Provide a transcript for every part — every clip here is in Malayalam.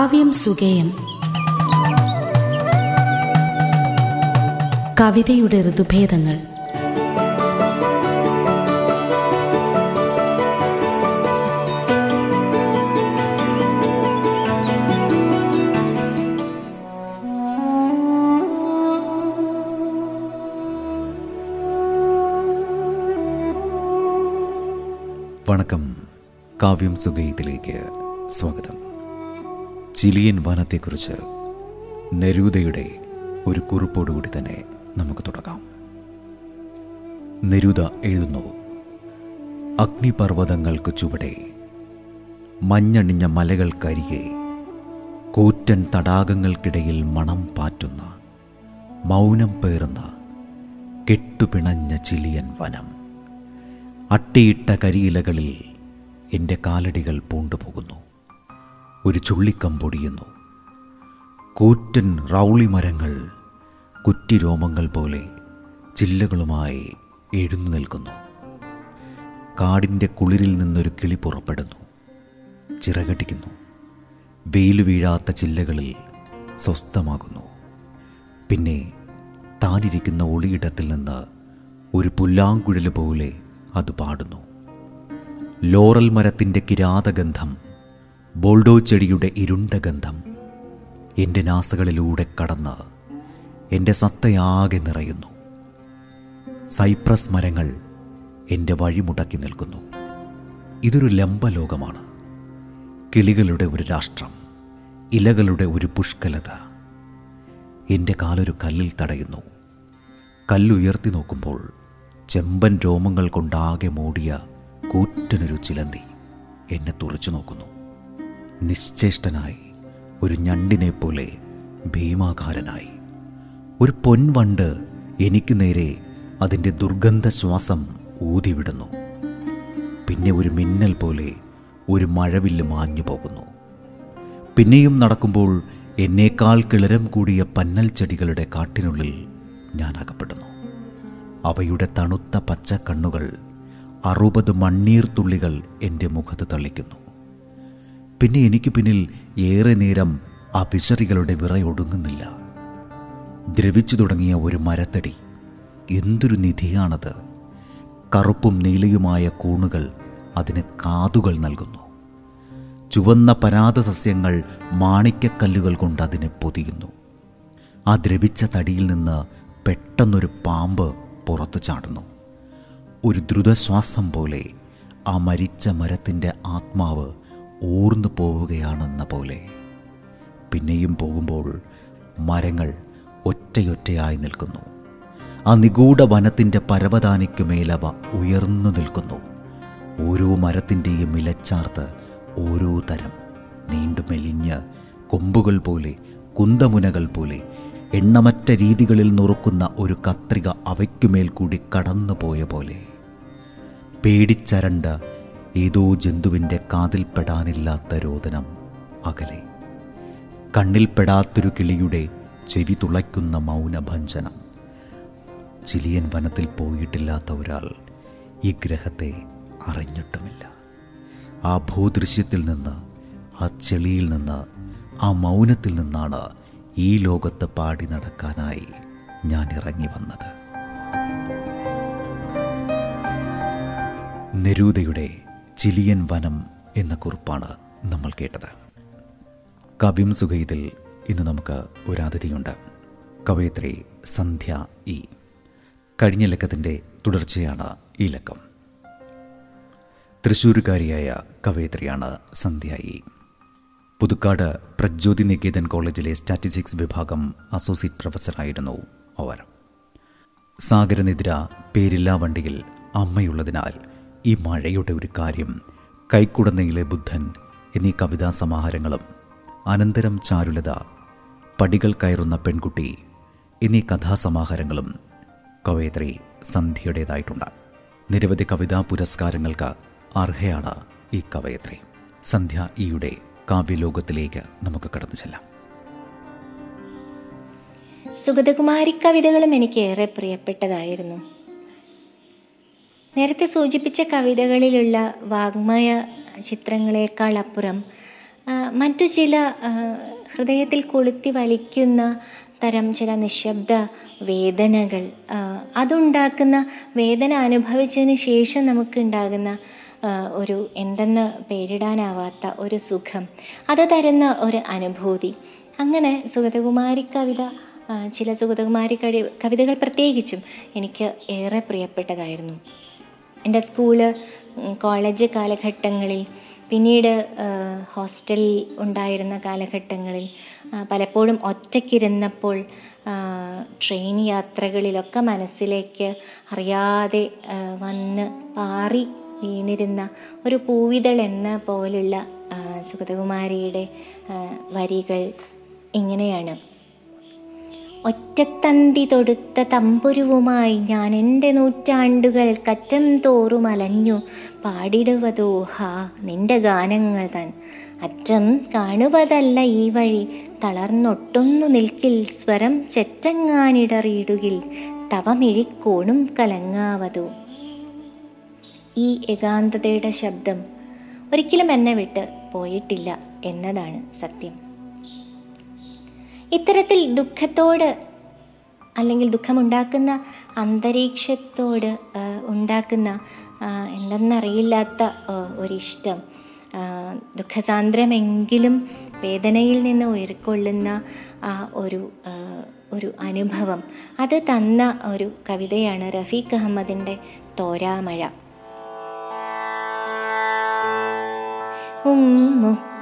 കാവ്യം സുഗേയം. കവിതയുടെ ഋതുഭേദങ്ങൾ. വണക്കം കാവ്യം സുഗീതത്തിലേക്ക് സ്വാഗതം. ചിലിയൻ വനത്തെക്കുറിച്ച് നെരൂദയുടെ ഒരു കുറിപ്പോടുകൂടി തന്നെ നമുക്ക് തുടങ്ങാം. നെരൂദ എഴുതുന്നു അഗ്നിപർവതങ്ങൾക്ക് ചുവടെ മഞ്ഞണിഞ്ഞ മലകൾക്കരികെ കൂറ്റൻ തടാകങ്ങൾക്കിടയിൽ മണം പാറ്റുന്ന മൗനം പേറുന്ന കെട്ടുപിണഞ്ഞ ചിലിയൻ വനം. അട്ടിയിട്ട കരിയിലകളിൽ എന്റെ കാലടികൾ പൂണ്ടുപോകുന്നു. ഒരു ചുള്ളിക്കം പൊടിയുന്നു. കൂറ്റൻ റൗളി മരങ്ങൾ കുറ്റിരോമങ്ങൾ പോലെ ചില്ലകളുമായി എഴുന്നു നിൽക്കുന്നു. കാടിന്റെ കുളിരിൽ നിന്നൊരു കിളി പുറപ്പെടുന്നു. ചിറകടിക്കുന്നു. വെയിൽ വീഴാത്ത ചില്ലകളിൽ സ്വസ്ഥമാകുന്നു. പിന്നെ താനിരിക്കുന്ന ഒളിയിടത്തിൽ നിന്ന് ഒരു പുല്ലാങ്കുഴൽ പോലെ അത് പാടുന്നു. ലോറൽ മരത്തിന്റെ കിരാതഗന്ധം ബോൾഡോ ചെടിയുടെ ഇരുണ്ട ഗന്ധം എന്റെ നാസകളിലൂടെ കടന്ന് എന്റെ സത്തയാകെ നിറയുന്നു. സൈപ്രസ് മരങ്ങൾ എന്റെ വഴിമുടക്കി നിൽക്കുന്നു. ഇതൊരു ലംബലോകമാണ്. കിളികളുടെ ഒരു രാഷ്ട്രം ഇലകളുടെ ഒരു പുഷ്കലത. എന്റെ കാലൊരു കല്ലിൽ തടയുന്നു. കല്ലുയർത്തി നോക്കുമ്പോൾ ചെമ്പൻ രോമങ്ങൾ കൊണ്ടാകെ മൂടിയ കൂറ്റനൊരു ചിലന്തി എന്നെ തുറച്ചു നോക്കുന്നു. നിശ്ചേഷ്ടനായി ഒരു ഞണ്ടിനെ പോലെ ഭീമാകാരനായി. ഒരു പൊൻവണ്ട് എനിക്ക് നേരെ അതിന്റെ ദുർഗന്ധ ശ്വാസം ഊതിവിടുന്നു. പിന്നെ ഒരു മിന്നൽ പോലെ ഒരു മഴവില്ല് മാഞ്ഞു പോകുന്നു. പിന്നെയും നടക്കുമ്പോൾ എന്നേക്കാൾ കിളരം കൂടിയ പന്നൽ ചെടികളുടെ കാട്ടിനുള്ളിൽ ഞാൻ അകപ്പെടുന്നു. അവയുടെ തണുത്ത പച്ച കണ്ണുകൾ അറുപത് മണ്ണീർ തുള്ളികൾ എന്റെ മുഖത്ത് തള്ളിക്കുന്നു പിന്നെ എനിക്ക് പിന്നിൽ ഏറെ നേരം ആ പിശറികളുടെ വിറയൊടുങ്ങുന്നില്ല ദ്രവിച്ചു തുടങ്ങിയ ഒരു മരത്തടി. എന്തൊരു നിധിയാണത്. കറുപ്പും നീലയുമായ കൂണുകൾ അതിന് കാതുകൾ നൽകുന്നു. ചുവന്ന പരാത സസ്യങ്ങൾ മാണിക്കക്കല്ലുകൾ കൊണ്ട് അതിനെ പൊതിയുന്നു. ആ ദ്രവിച്ച തടിയിൽ നിന്ന് പെട്ടെന്നൊരു പാമ്പ് പുറത്തു ചാടുന്നു. ഒരു ദ്രുതശ്വാസം പോലെ ആ മരിച്ച മരത്തിന്റെ ആത്മാവ് ഊർന്നു പോവുകയാണെന്ന പോലെ. പിന്നെയും പോകുമ്പോൾ മരങ്ങൾ ഒറ്റയൊറ്റയായി നിൽക്കുന്നു. ആ നിഗൂഢ വനത്തിന്റെ പരവതാനിക്കുമേലവ ഉയർന്നു നിൽക്കുന്നു. ഓരോ മരത്തിന്റെയും ഇലച്ചാർത്ത് ഓരോ തരം നീണ്ടു മെലിഞ്ഞ് കൊമ്പുകൾ പോലെ കുന്തമുനകൾ പോലെ എണ്ണമറ്റ രീതികളിൽ നുറുക്കുന്ന ഒരു കത്രിക അവയ്ക്കുമേൽ കൂടി കടന്നുപോയ പോലെ. പേടിച്ചരണ്ട ഏതോ ജന്തുവിന്റെ കാതിൽപ്പെടാനില്ലാത്ത രോദനം അകലെ. കണ്ണിൽപ്പെടാത്തൊരു കിളിയുടെ ചെവി തുളയ്ക്കുന്ന മൗനഭഞ്ജനം. ചിലിയൻ വനത്തിൽ പോയിട്ടില്ലാത്ത ഒരാൾ ഈ ഗ്രഹത്തെ അറിഞ്ഞിട്ടുമില്ല. ആ ഭൂദൃശ്യത്തിൽ നിന്ന് ആ ചെളിയിൽ നിന്ന് ആ മൗനത്തിൽ നിന്നാണ് ഈ ലോകത്ത് പാടി നടക്കാനായി ഞാൻ ഇറങ്ങി വന്നത്. നെരൂദയുടെ ചിലിയൻ വനം എന്ന കുറിപ്പാണ് നമ്മൾ കേട്ടത്. കവിം സുഖയിതിൽ ഇന്ന് നമുക്ക് ഒരു അതിഥിയുണ്ട് കവയത്രി സന്ധ്യ ഇ. കഴിഞ്ഞ ലക്കത്തിന്റെ തുടർച്ചയാണ് ഈ ലക്കം. തൃശ്ശൂരുകാരിയായ കവയത്രിയാണ് സന്ധ്യ ഇ. പുതുക്കാട് പ്രജ്യോതി നികേതൻ കോളേജിലെ സ്റ്റാറ്റിസ്റ്റിക്സ് വിഭാഗം അസോസിയേറ്റ് പ്രൊഫസറായിരുന്നു അവർ. സാഗരനിദ്ര പേരില്ലാ വണ്ടിയിൽ അമ്മയുള്ളതിനാൽ ഈ മഴയുടെ ഒരു കാര്യം കൈക്കുടന്നയിലെ ബുദ്ധൻ എന്നീ കവിതാ സമാഹാരങ്ങളും അനന്തരം ചാരുലത പടികൾ കയറുന്ന പെൺകുട്ടി എന്നീ കഥാസമാഹാരങ്ങളും കവയത്രി സന്ധ്യയുടേതായിട്ടുണ്ട്. നിരവധി കവിതാ പുരസ്കാരങ്ങൾക്ക് അർഹയാണ് ഈ കവയത്രി. സന്ധ്യ ഈയുടെ കാവ്യലോകത്തിലേക്ക് നമുക്ക് കടന്നു ചെല്ലാം. സുഗതകുമാരി കവിതകളും എനിക്ക് ഏറെ പ്രിയപ്പെട്ടതായിരുന്നു. നേരത്തെ സൂചിപ്പിച്ച കവിതകളിലുള്ള വാഗ്മയ ചിത്രങ്ങളെക്കാൾ അപ്പുറം മറ്റു ചില ഹൃദയത്തിൽ കൊളുത്തി വലിക്കുന്ന തരം ചില നിശബ്ദ വേദനകൾ അതുണ്ടാക്കുന്ന വേദന അനുഭവിച്ചതിന് ശേഷം നമുക്കുണ്ടാകുന്ന ഒരു എന്തെന്ന് പേരിടാനാവാത്ത ഒരു സുഖം അത് തരുന്ന ഒരു അനുഭൂതി. അങ്ങനെ സുഗതകുമാരി കവിത ചില സുഗതകുമാരി കവിതകൾ പ്രത്യേകിച്ചും എനിക്ക് ഏറെ പ്രിയപ്പെട്ടതായിരുന്നു. എന്റെ സ്കൂൾ കോളേജ് കാലഘട്ടങ്ങളിൽ പിന്നീട് ഹോസ്റ്റലിൽ ഉണ്ടായിരുന്ന കാലഘട്ടങ്ങളിൽ പലപ്പോഴും ഒറ്റയ്ക്കിരുന്നപ്പോൾ ട്രെയിൻ യാത്രകളിലൊക്കെ മനസ്സിലേക്ക് അറിയാതെ വന്ന് പാറി വീണിരുന്ന ഒരു പൂവിതൾ എന്ന പോലുള്ള സുഗതകുമാരിയുടെ വരികൾ ഇങ്ങനെയാണ്. ഒറ്റത്തന്തി തൊടുത്ത തമ്പുരുവുമായി ഞാൻ എന്റെ നൂറ്റാണ്ടുകൾ കറ്റം തോറും അലഞ്ഞു. പാടിടുവതോ? ഹാ നിന്റെ ഗാനങ്ങൾ താൻ. അറ്റം കാണുവതല്ല ഈ വഴി. തളർന്നൊട്ടൊന്നു നിൽക്കിൽ സ്വരം ചെറ്റങ്ങാനിടറിയിടുകിൽ. തവമിഴിക്കോണും കലങ്ങാവതോ? ഈ ഏകാന്തതയുടെ ശബ്ദം ഒരിക്കലും എന്നെ വിട്ട് പോയിട്ടില്ല എന്നതാണ് സത്യം. ഇത്തരത്തിൽ ദുഃഖത്തോട് അല്ലെങ്കിൽ ദുഃഖമുണ്ടാക്കുന്ന അന്തരീക്ഷത്തോട് ഉണ്ടാക്കുന്ന എന്തെന്നറിയില്ലാത്ത ഒരിഷ്ടം. ദുഃഖസാന്ദ്രമെങ്കിലും വേദനയിൽ നിന്ന് ഉയർക്കൊള്ളുന്ന ആ ഒരു ഒരു അനുഭവം. അത് തന്ന ഒരു കവിതയാണ് റഫീഖ് അഹമ്മദിന്റെ തോരാമഴ.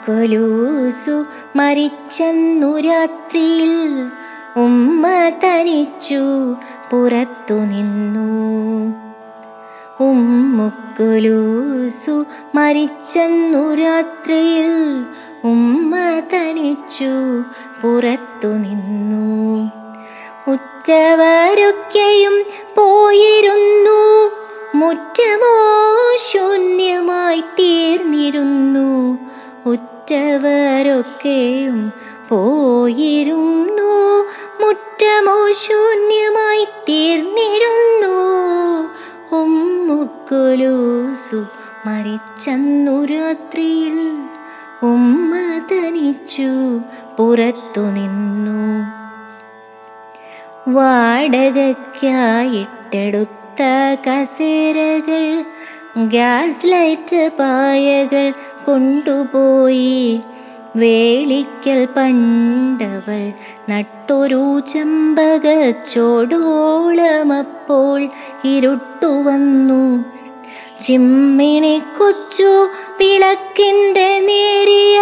ഉമ്മുക്കൊലൂസു മരിച്ചെന്നു രാത്രിയിൽ ഉമ്മ തനിച്ചു പുറത്തു നിന്നു. ഉമ്മുക്കുലൂസു മരിച്ചെന്നു രാത്രിയിൽ ഉമ്മ തനിച്ചു പുറത്തു നിന്നു. ഉറ്റവരൊക്കെയും പോയിരുന്നു മുറ്റമോ ശൂന്യമായി തീർന്നിരുന്നു. ഉറ്റവരൊക്കെയും പോയിരുന്നു. മുറ്റമോ ശൂന്യമായി തീർന്നിരുന്നു. ഉമ്മുക്കുലൂസു മരിച്ചന്നു രാത്രിയിൽ. ഉമ്മ തനിച്ചു പുറത്തു നിന്നു. വാടകയ്ക്കായിട്ടെടുത്ത കസേരകൾ ഗ്യാസ് ലൈറ്റ് പായകൾ കൊണ്ടുപോയി. വേളിക്കൽ പണ്ടവൾ നട്ടൊരു ചെമ്പകച്ചോടോളമപ്പോൾ ചോടോളമപ്പോൾ ഇരുട്ടുവന്നു ചിമ്മിണി കൊച്ചു വിളക്കിന്റെ നേരിയ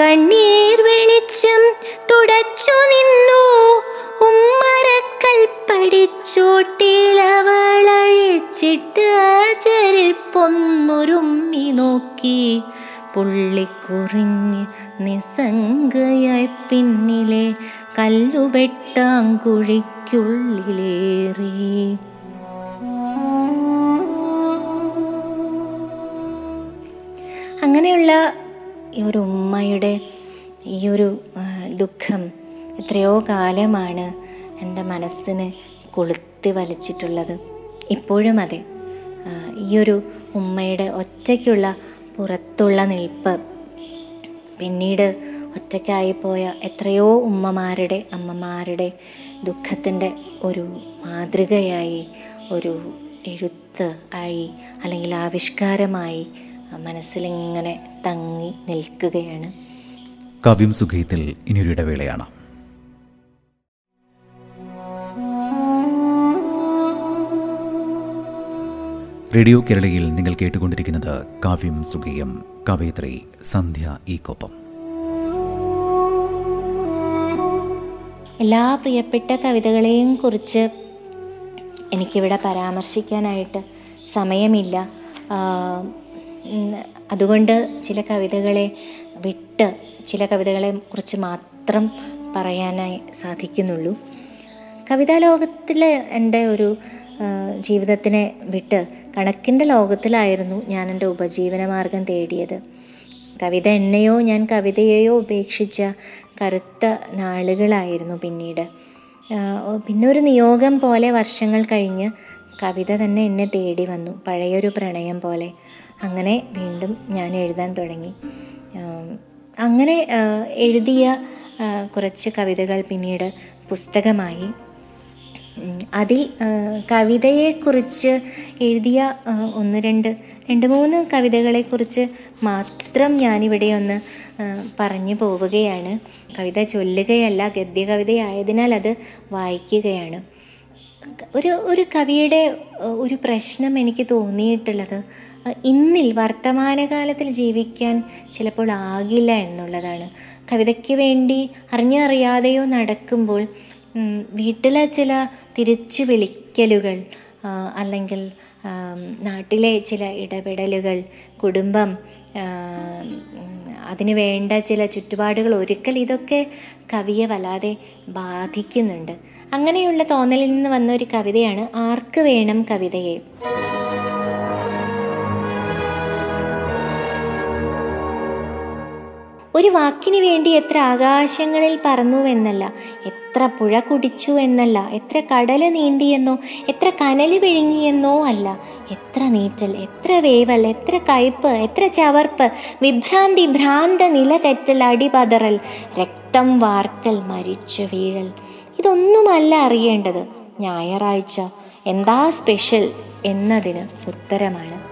കണ്ണീർ വെളിച്ചം തുടച്ചു നിന്നു. ഉമ്മറക്കൽ പഠിച്ചോട്ടിലവളഴിച്ചിട്ട് ആചരിൽ പൊന്നുരുമ്മി നോക്കി. പുള്ളിക്കുറിഞ്ഞ് നിസ്സംഗയായി പിന്നിലെ കല്ലുവെട്ടാങ്കുഴിക്കുള്ളിലേറി. അങ്ങനെയുള്ള ഈ ഒരു ഉമ്മയുടെ ഈ ഒരു ദുഃഖം എത്രയോ കാലമാണ് എന്റെ മനസ്സിന് കൊളുത്തി വലിച്ചിട്ടുള്ളത്. ഇപ്പോഴും അതെ. ഈ ഒരു ഉമ്മയുടെ ഒറ്റയ്ക്കുള്ള പുറത്തുള്ള നിൽപ്പ്. പിന്നീട് ഒറ്റയ്ക്കായി പോയ എത്രയോ ഉമ്മമാരുടെ അമ്മമാരുടെ ദുഃഖത്തിന്റെ ഒരു മാതൃകയായി ഒരു എഴുത്ത് ആയി അല്ലെങ്കിൽ ആവിഷ്കാരമായി മനസ്സിലിങ്ങനെ തങ്ങി നിൽക്കുകയാണ്. കവ്യം സുഖയത്തിൽ ഇനിയൊരു ഇടവേളയാണ്. റേഡിയോ കേരളയിൽ നിങ്ങൾ കേട്ടുകൊണ്ടിരിക്കുന്നത് കാവ്യം സുഖയം കവയിത്രി സന്ധ്യ ഈക്കൊപ്പം എല്ലാ പ്രിയപ്പെട്ട കവിതകളെയും കുറിച്ച് എനിക്കിവിടെ പരാമർശിക്കാനായിട്ട് സമയമില്ല. അതുകൊണ്ട് ചില കവിതകളെ വിട്ട് ചില കവിതകളെ കുറിച്ച് മാത്രം പറയാനായി സാധിക്കുന്നുള്ളൂ. കവിതാ ലോകത്തിലെ എന്റെ ഒരു ജീവിതത്തിനെ വിട്ട് കണക്കിന്റെ ലോകത്തിലായിരുന്നു ഞാൻ എന്റെ ഉപജീവനമാർഗം തേടിയത്. കവിത എന്നെയോ ഞാൻ കവിതയെയോ ഉപേക്ഷിച്ച കറുത്ത നാളുകളായിരുന്നു പിന്നീട്. പിന്നെ ഒരു നിയോഗം പോലെ വർഷങ്ങൾ കഴിഞ്ഞ് കവിത തന്നെ എന്നെ തേടി വന്നു പഴയൊരു പ്രണയം പോലെ. അങ്ങനെ വീണ്ടും ഞാൻ എഴുതാൻ തുടങ്ങി. അങ്ങനെ എഴുതിയ കുറച്ച് കവിതകൾ പിന്നീട് പുസ്തകമായി. അതിൽ കവിതയെക്കുറിച്ച് എഴുതിയ ഒന്ന് രണ്ട് രണ്ട് മൂന്ന് കവിതകളെക്കുറിച്ച് മാത്രം ഞാനിവിടെ ഒന്ന് പറഞ്ഞു പോവുകയാണ്. കവിത ചൊല്ലുകയല്ല ഗദ്യകവിതയായതിനാൽ അത് വായിക്കുകയാണ്. ഒരു ഒരു കവിയുടെ ഒരു പ്രശ്നം എനിക്ക് തോന്നിയിട്ടുള്ളത് ഇന്നിൽ വർത്തമാനകാലത്തിൽ ജീവിക്കാൻ ചിലപ്പോൾ ആകില്ല എന്നുള്ളതാണ്. കവിതയ്ക്ക് വേണ്ടി അറിഞ്ഞറിയാതെയോ നടക്കുമ്പോൾ വീട്ടിലെ ചില തിരിച്ചു വിളിക്കലുകൾ അല്ലെങ്കിൽ നാട്ടിലെ ചില ഇടപെടലുകൾ കുടുംബം അതിന് വേണ്ട ചില ചുറ്റുപാടുകൾ ഒരുക്കൽ ഇതൊക്കെ കവിയെ വല്ലാതെ ബാധിക്കുന്നുണ്ട്. അങ്ങനെയുള്ള തോന്നലിൽ നിന്ന് വന്ന ഒരു കവിതയാണ് ആർക്ക് വേണം കവിതയെ? ഒരു വാക്കിന് വേണ്ടി എത്ര ആകാശങ്ങളിൽ പറന്നുവെന്നല്ല എത്ര പുഴ കുടിച്ചു എന്നല്ല എത്ര കടൽ നീന്തിയെന്നോ എത്ര കനൽ വിഴുങ്ങിയെന്നോ അല്ല എത്ര നീറ്റൽ എത്ര വേവൽ എത്ര കയ്പ് എത്ര ചവർപ്പ് വിഭ്രാന്തി ഭ്രാന്ത നില തെറ്റൽ അടിപതറൽ രക്തം വാർക്കൽ മരിച്ചു വീഴൽ. ഇതൊന്നുമല്ല അറിയേണ്ടത് ഞായറാഴ്ച. എന്താ സ്പെഷ്യൽ എന്നതിന് ഉത്തരമാണ്.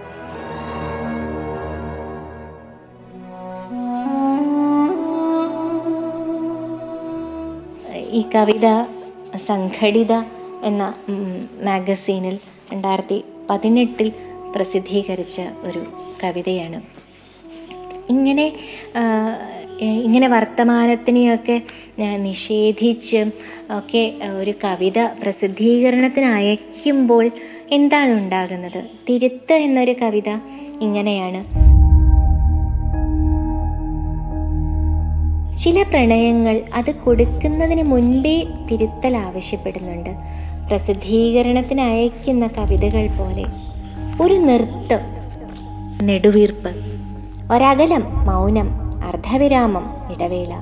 ഈ കവിത സംഘടിത എന്ന മാഗസീനിൽ രണ്ടായിരത്തി പതിനെട്ടിൽ പ്രസിദ്ധീകരിച്ച ഒരു കവിതയാണ്. ഇങ്ങനെ ഇങ്ങനെ വർത്തമാനത്തിനെയൊക്കെ നിഷേധിച്ച് ഒക്കെ ഒരു കവിത പ്രസിദ്ധീകരണത്തിന് അയക്കുമ്പോൾ എന്താണ് ഉണ്ടാകുന്നത്? തിരുത്ത് എന്നൊരു കവിത ഇങ്ങനെയാണ്. ചില പ്രണയങ്ങൾ അത് കൊടുക്കുന്നതിന് മുൻപേ തിരുത്തൽ ആവശ്യപ്പെടുന്നുണ്ട്. പ്രസിദ്ധീകരണത്തിന് അയക്കുന്ന കവിതകൾ പോലെ. ഒരു നൃത്തം. നെടുവീർപ്പ്. ഒരകലം മൗനം അർദ്ധവിരാമം ഇടവേള.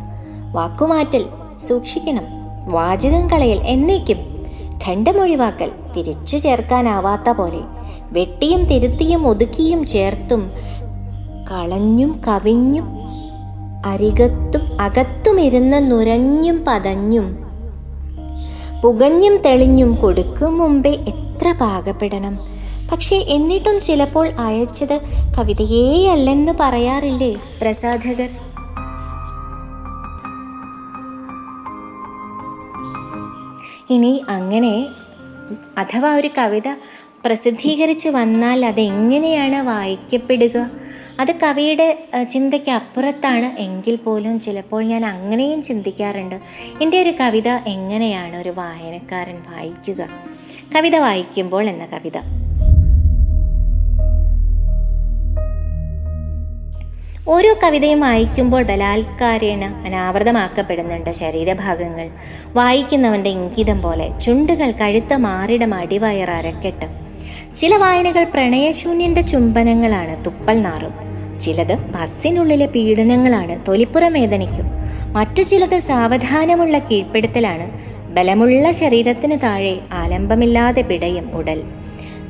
വാക്കുമാറ്റൽ സൂക്ഷിക്കണം. വാചകം കളയൽ എന്നേക്കും. ഖണ്ഡമൊഴിവാക്കൽ തിരിച്ചു ചേർക്കാനാവാത്ത പോലെ. വെട്ടിയും തിരുത്തിയും ഒതുക്കിയും ചേർത്തും കളഞ്ഞും കവിഞ്ഞും അരികത്തും അകത്തുമിരുന്ന് നുരഞ്ഞും പതഞ്ഞും പുകഞ്ഞും തെളിഞ്ഞും കൊടുക്കും മുമ്പേ എത്ര പാകപ്പെടണം. പക്ഷേ എന്നിട്ടും ചിലപ്പോൾ അയച്ചത് കവിതയേ അല്ലെന്ന് പറയാറില്ലേ പ്രസാധകർ? ഇനി അങ്ങനെ അഥവാ ഒരു കവിത പ്രസിദ്ധീകരിച്ച് വന്നാൽ അതെങ്ങനെയാണ് വായിക്കപ്പെടുക? അത് കവിയുടെ ചിന്തയ്ക്ക് അപ്പുറത്താണ് എങ്കിൽ പോലും ചിലപ്പോൾ ഞാൻ അങ്ങനെയും ചിന്തിക്കാറുണ്ട്. എന്റെ ഒരു കവിത എങ്ങനെയാണ് ഒരു വായനക്കാരൻ വായിക്കുക? കവിത വായിക്കുമ്പോൾ എന്ന കവിത. ഓരോ കവിതയും വായിക്കുമ്പോൾ ബലാത്കാരേണ അനാവൃതമാക്കപ്പെടുന്നുണ്ട് ശരീരഭാഗങ്ങൾ. വായിക്കുന്നവന്റെ ഇംഗിതം പോലെ ചുണ്ടുകൾ കഴുത്ത മാറിടം അടിവയർ അരക്കെട്ട്. ചില വായനകൾ പ്രണയശൂന്യന്റെ ചുംബനങ്ങളാണ് തുപ്പൽ നാറും. ചിലത് ബസ്സിനുള്ളിലെ പീഡനങ്ങളാണ് തൊലിപ്പുറം വേദനയ്ക്കും മറ്റു ചിലത് സാവധാനമുള്ള കീഴ്പ്പെടുത്തലാണ്. ബലമുള്ള ശരീരത്തിന് താഴെ ആലംബമില്ലാതെ പിടയും ഉടൽ.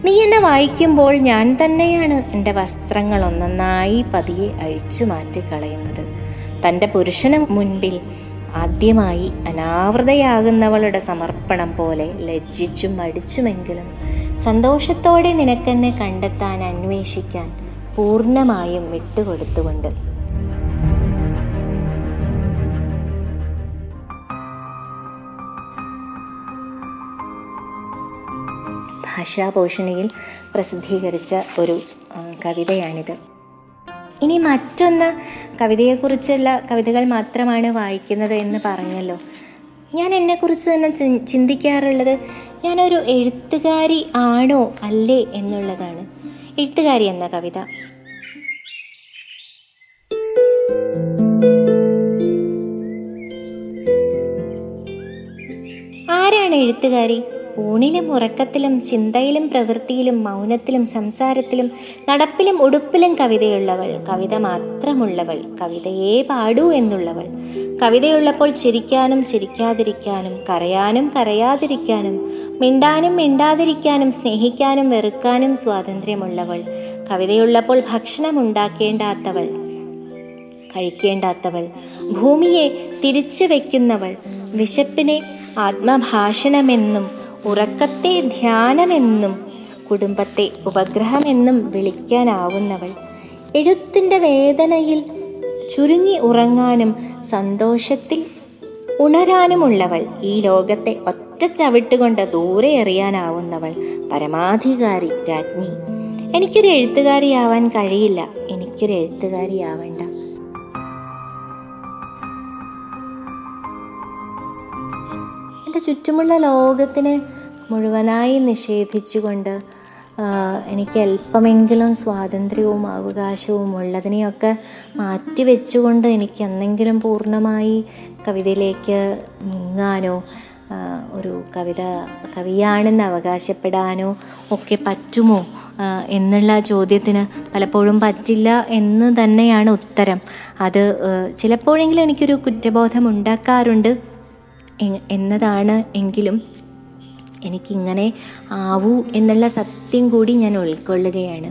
നീ എന്നെ വായിക്കുമ്പോൾ ഞാൻ തന്നെയാണ് എന്റെ വസ്ത്രങ്ങൾ ഒന്നൊന്നായി പതിയെ അഴിച്ചു മാറ്റിക്കളയുന്നത്. തന്റെ പുരുഷന് മുൻപിൽ ആദ്യമായി അനാവൃതയാകുന്നവളുടെ സമർപ്പണം പോലെ ലജ്ജിച്ചും മടിച്ചുമെങ്കിലും സന്തോഷത്തോടെ നിനക്കെന്നെ കണ്ടെത്താൻ അന്വേഷിക്കാൻ പൂർണമായും വിട്ടുകൊടുത്തുകൊണ്ട്. ഭാഷാപോഷണിയിൽ പ്രസിദ്ധീകരിച്ച ഒരു കവിതയാണിത്. ഇനി മറ്റൊന്ന് കവിതയെക്കുറിച്ചുള്ള കവിതകൾ മാത്രമാണ് വായിക്കുന്നത് എന്ന് പറഞ്ഞല്ലോ. ഞാൻ എന്നെക്കുറിച്ച് തന്നെ ചിന്തിക്കാറുള്ളത് ഞാനൊരു എഴുത്തുകാരി ആണോ അല്ലേ എന്നുള്ളതാണ്. എഴുത്തുകാരി എന്ന കവിത. ആരാണ് എഴുത്തുകാരി? ഊണിലും ഉറക്കത്തിലും ചിന്തയിലും പ്രവൃത്തിയിലും മൗനത്തിലും സംസാരത്തിലും നടപ്പിലും ഉടുപ്പിലും കവിതയുള്ളവൾ. കവിത മാത്രമുള്ളവൾ. കവിതയെ പാടൂ എന്നുള്ളവൾ. കവിതയുള്ളപ്പോൾ ചിരിക്കാനും ചിരിക്കാതിരിക്കാനും കരയാനും കരയാതിരിക്കാനും മിണ്ടാനും മിണ്ടാതിരിക്കാനും സ്നേഹിക്കാനും വെറുക്കാനും സ്വാതന്ത്ര്യമുള്ളവൾ. കവിതയുള്ളപ്പോൾ ഭക്ഷണം ഉണ്ടാക്കേണ്ടാത്തവൾ കഴിക്കേണ്ടാത്തവൾ. ഭൂമിയെ തിരിച്ചു വയ്ക്കുന്നവൾ വിശപ്പിനെ ആത്മഭാഷണമെന്നും ഉറക്കത്തെ ധ്യാനമെന്നും കുടുംബത്തെ ഉപഗ്രഹമെന്നും വിളിക്കാനാവുന്നവൾ. എഴുത്തിന്റെ വേദനയിൽ ചുരുങ്ങി ഉറങ്ങാനും സന്തോഷത്തിൽ ഉണരാനുമുള്ളവൾ. ഈ ലോകത്തെ ഒറ്റ ചവിട്ടുകൊണ്ട് ദൂരെ എറിയാനാവുന്നവൾ. പരമാധികാരി രാജ്ഞി. എനിക്കൊരു എഴുത്തുകാരിയാവാൻ കഴിയില്ല. എനിക്കൊരു എഴുത്തുകാരിയാവണ്ട. എന്റെ ചുറ്റുമുള്ള ലോകത്തിനെ മുഴുവനായി നിഷേധിച്ചുകൊണ്ട് എനിക്ക് അല്പമെങ്കിലും സ്വാതന്ത്ര്യവും അവകാശവും ഉള്ളതിനെയൊക്കെ മാറ്റി വെച്ചുകൊണ്ട് എനിക്ക് എന്തെങ്കിലും പൂർണമായി കവിതയിലേക്ക് മുങ്ങാനോ ഒരു കവിത കവിയാണെന്ന് അവകാശപ്പെടാനോ ഒക്കെ പറ്റുമോ എന്നുള്ള ചോദ്യത്തിന് പലപ്പോഴും പറ്റില്ല എന്ന് തന്നെയാണ് ഉത്തരം. അത് ചിലപ്പോഴെങ്കിലും എനിക്കൊരു കുറ്റബോധം ഉണ്ടാക്കാറുണ്ട്. എന്നതാണ് എങ്കിലും എനിക്കിങ്ങനെ ആവൂ എന്നുള്ള സത്യം കൂടി ഞാൻ ഉൾക്കൊള്ളുകയാണ്.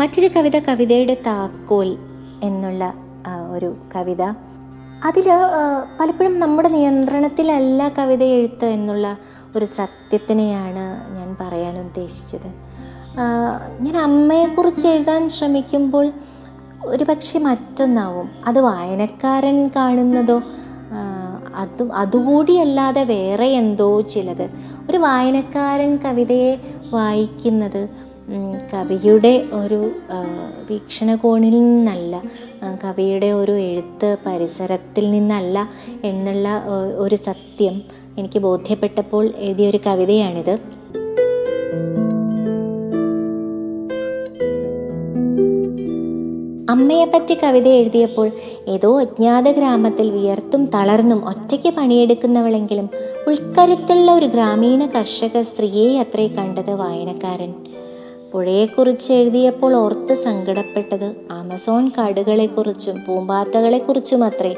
മറ്റൊരു കവിത കവിതയുടെ താക്കോൽ എന്നുള്ള ഒരു കവിത. അതിൽ പലപ്പോഴും നമ്മുടെ നിയന്ത്രണത്തിലല്ല കവിത എഴുത്ത് എന്നുള്ള ഒരു സത്യത്തിനെയാണ് ഞാൻ പറയാൻ ഉദ്ദേശിച്ചത്. ഞാൻ അമ്മയെക്കുറിച്ച് എഴുതാൻ ശ്രമിക്കുമ്പോൾ ഒരു പക്ഷേ മറ്റൊന്നാവും. അത് വായനക്കാരൻ കാണുന്നതോ അത് അതുകൂടിയല്ലാതെ വേറെ എന്തോ ചിലത്. ഒരു വായനക്കാരൻ കവിതയെ വായിക്കുന്നത് കവിയുടെ ഒരു വീക്ഷണകോണിൽ നിന്നല്ല കവിയുടെ ഒരു എഴുത്ത് പരിസരത്തിൽ നിന്നല്ല എന്നുള്ള ഒരു സത്യം എനിക്ക് ബോധ്യപ്പെട്ടപ്പോൾ എഴുതിയൊരു കവിതയാണിത്. അമ്മയെപ്പറ്റി കവിത എഴുതിയപ്പോൾ ഏതോ അജ്ഞാത ഗ്രാമത്തിൽ വിയർത്തും തളർന്നും ഒറ്റയ്ക്ക് പണിയെടുക്കുന്നവളെങ്കിലും ഉൾക്കരുത്തുള്ള ഒരു ഗ്രാമീണ കർഷക സ്ത്രീയെ അത്രേ കണ്ടത് വായനക്കാരൻ. പുഴയെക്കുറിച്ച് എഴുതിയപ്പോൾ ഓർത്ത് സങ്കടപ്പെട്ടത് ആമസോൺ കാടുകളെക്കുറിച്ചും പൂമ്പാത്തകളെക്കുറിച്ചും അത്രേ.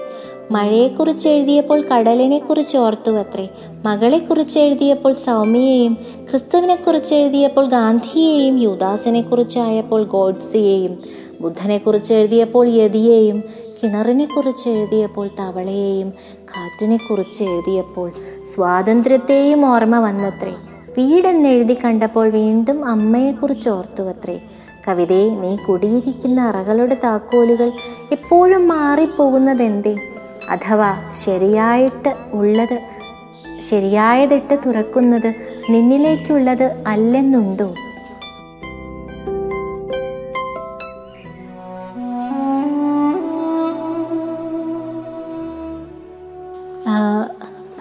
മഴയെക്കുറിച്ച് എഴുതിയപ്പോൾ കടലിനെക്കുറിച്ച് ഓർത്തു അത്രേ മകളെക്കുറിച്ച് എഴുതിയപ്പോൾ സൗമ്യയെയും ക്രിസ്തുവിനെക്കുറിച്ച് എഴുതിയപ്പോൾ ഗാന്ധിയെയും യുദാസിനെക്കുറിച്ചായപ്പോൾ ഗോഡ്സിയെയും ബുദ്ധനെക്കുറിച്ച് എഴുതിയപ്പോൾ യതിയെയും കിണറിനെക്കുറിച്ച് എഴുതിയപ്പോൾ തവളയെയും കാറ്റിനെക്കുറിച്ച് എഴുതിയപ്പോൾ സ്വാതന്ത്ര്യത്തെയും ഓർമ്മ വന്നത്രേ. വീടെന്നെഴുതി കണ്ടപ്പോൾ വീണ്ടും അമ്മയെക്കുറിച്ച് ഓർത്തുവത്രേ. കവിതയെ നീ കുടിയിരിക്കുന്ന അറകളുടെ താക്കോലുകൾ എപ്പോഴും മാറിപ്പോകുന്നതെന്തേ? അഥവാ ശരിയായിട്ട് ഉള്ളത് ശരിയായതിട്ട് തുറക്കുന്നത് നിന്നിലേക്കുള്ളത് അല്ലെന്നുണ്ടോ?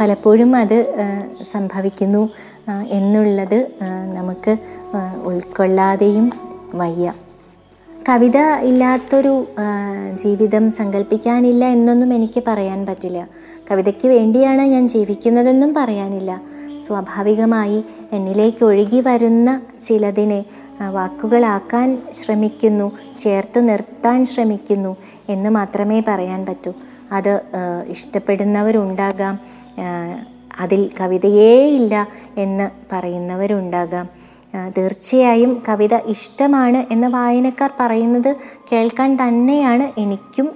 പലപ്പോഴും അത് സംഭവിക്കുന്നു എന്നുള്ളത് നമുക്ക് ഉൾക്കൊള്ളാതെയും വയ്യ. കവിത ഇല്ലാത്തൊരു ജീവിതം സങ്കല്പിക്കാനില്ല എന്നൊന്നും എനിക്ക് പറയാൻ പറ്റില്ല. കവിതയ്ക്ക് വേണ്ടിയാണ് ഞാൻ ജീവിക്കുന്നതെന്നും പറയാനില്ല. സ്വാഭാവികമായി എന്നിലേക്ക് ഒഴുകി വരുന്ന ചിലതിനെ വാക്കുകളാക്കാൻ ശ്രമിക്കുന്നു ചേർത്ത് നിർത്താൻ ശ്രമിക്കുന്നു എന്ന് മാത്രമേ പറയാൻ പറ്റൂ. അത് ഇഷ്ടപ്പെടുന്നവരുണ്ടാകാം അതിൽ കവിതയേ ഇല്ല എന്ന് പറയുന്നവരുണ്ടാകാം. തീർച്ചയായും കവിത ഇഷ്ടമാണ് എന്ന് വായനക്കാർ പറയുന്നത് കേൾക്കാൻ തന്നെയാണ് എനിക്കും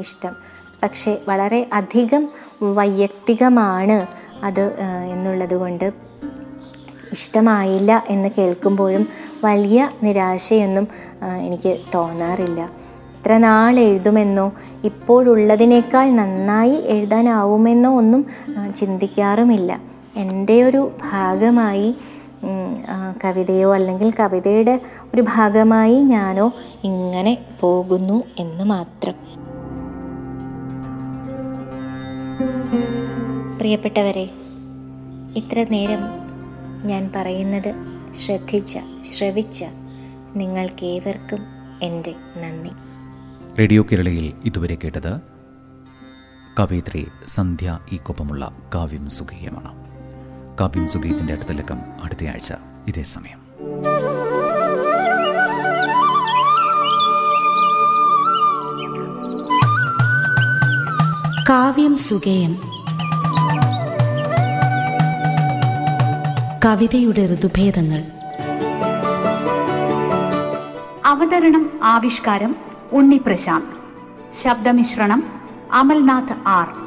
ഇഷ്ടം. പക്ഷേ വളരെ അധികം വൈയക്തികമാണ് അത് എന്നുള്ളത് കൊണ്ട് ഇഷ്ടമായില്ല എന്ന് കേൾക്കുമ്പോഴും വലിയ നിരാശയൊന്നും എനിക്ക് തോന്നാറില്ല. ഇത്ര നാൾ എഴുതുമെന്നോ ഇപ്പോഴുള്ളതിനേക്കാൾ നന്നായി എഴുതാനാവുമെന്നോ ഒന്നും ചിന്തിക്കാറുമില്ല. എന്റെ ഒരു ഭാഗമായി കവിതയോ അല്ലെങ്കിൽ കവിതയുടെ ഒരു ഭാഗമായി ഞാനോ ഇങ്ങനെ പോകുന്നു എന്ന് മാത്രം. പ്രിയപ്പെട്ടവരെ ഇത്ര നേരം ഞാൻ പറയുന്നത് ശ്രദ്ധിച്ച ശ്രവിച്ച നിങ്ങൾക്കേവർക്കും എന്റെ നന്ദി. റേഡിയോ കേരളയിൽ ഇതുവരെ കേട്ടത് കവയിത്രി സന്ധ്യ ഈ കൊപ്പമുള്ള കാവ്യം സുഖീയമാണ് കാവ്യം സുഖീയത്തിന്റെ അടുത്ത ലക്കം അടുത്തയാഴ്ച ഇതേ സമയം. കാവ്യം സുഗേയം. കവിതയുടെ ഋതുഭേദങ്ങൾ. അവതരണം ആവിഷ്കാരം ഉണ്ണി പ്രശാന്ത് ശബ്ദമിശ്രണം അമൽനാഥ് ആർ.